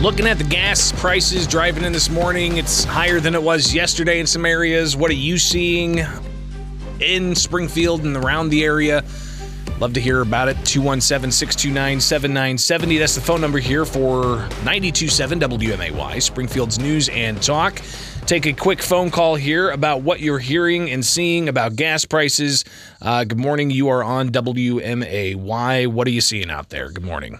Looking at the gas prices driving in this morning, it's higher than it was yesterday in some areas. What are you seeing in Springfield and around the area? Love to hear about it. 217 629 7970. That's the phone number here for 927 WMAY, Springfield's News and Talk. Take a quick phone call here about what you're hearing and seeing about gas prices. Uh, good morning. You are on WMAY. What are you seeing out there? Good morning.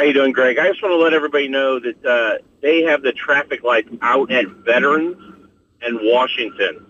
How you doing, Greg? I just want to let everybody know that uh, they have the traffic lights out at Veterans and Washington.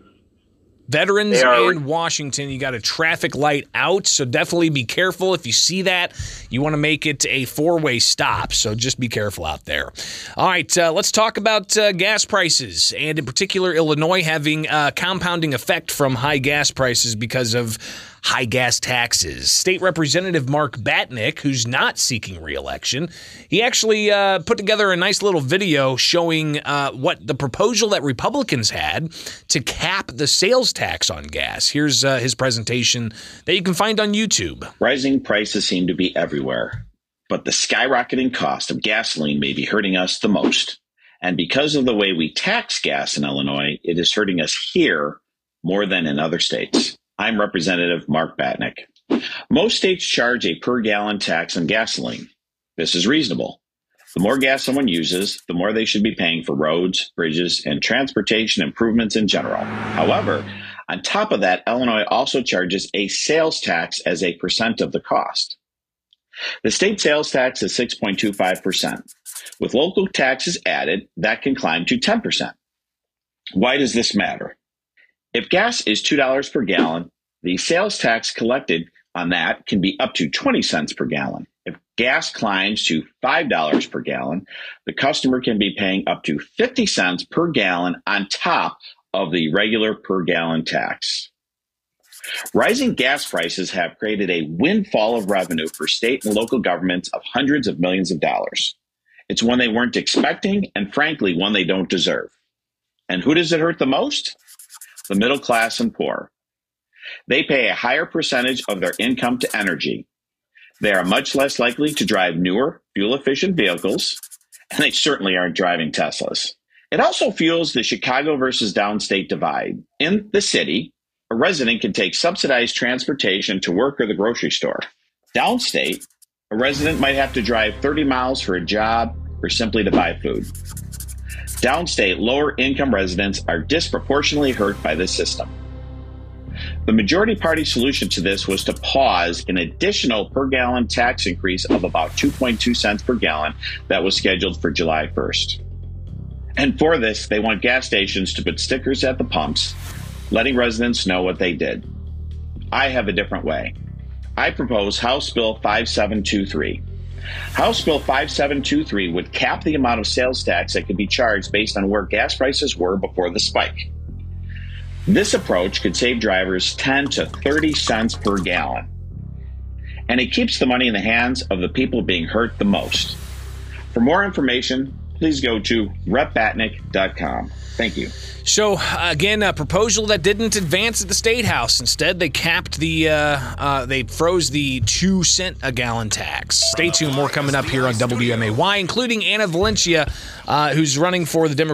Veterans are- and Washington, you got a traffic light out, so definitely be careful. If you see that, you want to make it a four way stop, so just be careful out there. All right, uh, let's talk about uh, gas prices, and in particular, Illinois having a compounding effect from high gas prices because of high gas taxes. State Representative Mark Batinick, who's not seeking reelection, he actually uh, put together a nice little video showing uh, what the proposal that Republicans had to cap the sales tax on gas. Here's uh, his presentation that you can find on YouTube. Rising prices seem to be everywhere, but the skyrocketing cost of gasoline may be hurting us the most. And because of the way we tax gas in Illinois, it is hurting us here more than in other states. I'm Representative Mark Batinick. Most states charge a per gallon tax on gasoline. This is reasonable. The more gas someone uses, the more they should be paying for roads, bridges, and transportation improvements in general. However, on top of that, Illinois also charges a sales tax as a percent of the cost. The state sales tax is 6.25%. With local taxes added, that can climb to 10%. Why does this matter? If gas is $2 per gallon, the sales tax collected on that can be up to 20 cents per gallon. If gas climbs to $5 per gallon, the customer can be paying up to 50 cents per gallon on top of the regular per gallon tax. Rising gas prices have created a windfall of revenue for state and local governments of hundreds of millions of dollars. It's one they weren't expecting and frankly one they don't deserve. And who does it hurt the most? The middle class and poor. They pay a higher percentage of their income to energy. They are much less likely to drive newer, fuel efficient vehicles, and they certainly aren't driving Teslas. It also fuels the Chicago versus downstate divide. In the city, a resident can take subsidized transportation to work or the grocery store. Downstate, a resident might have to drive 30 miles for a job or simply to buy food. Downstate, lower income residents are disproportionately hurt by this system. The majority party solution to this was to pause an additional per gallon tax increase of about 2.2 cents per gallon that was scheduled for July 1st. And for this, they want gas stations to put stickers at the pumps, letting residents know what they did. I have a different way. I propose House Bill 5723. House Bill 5723 would cap the amount of sales tax that could be charged based on where gas prices were before the spike. This approach could save drivers 10 to 30 cents per gallon. And it keeps the money in the hands of the people being hurt the most. For more information, please go to repbatinick.com. Thank you. So again, a proposal that didn't advance at the state house. Instead, they capped the, uh, uh, they froze the two cent a gallon tax. Stay tuned. More coming up here on WMAY, including Anna Valencia, uh, who's running for the Democratic.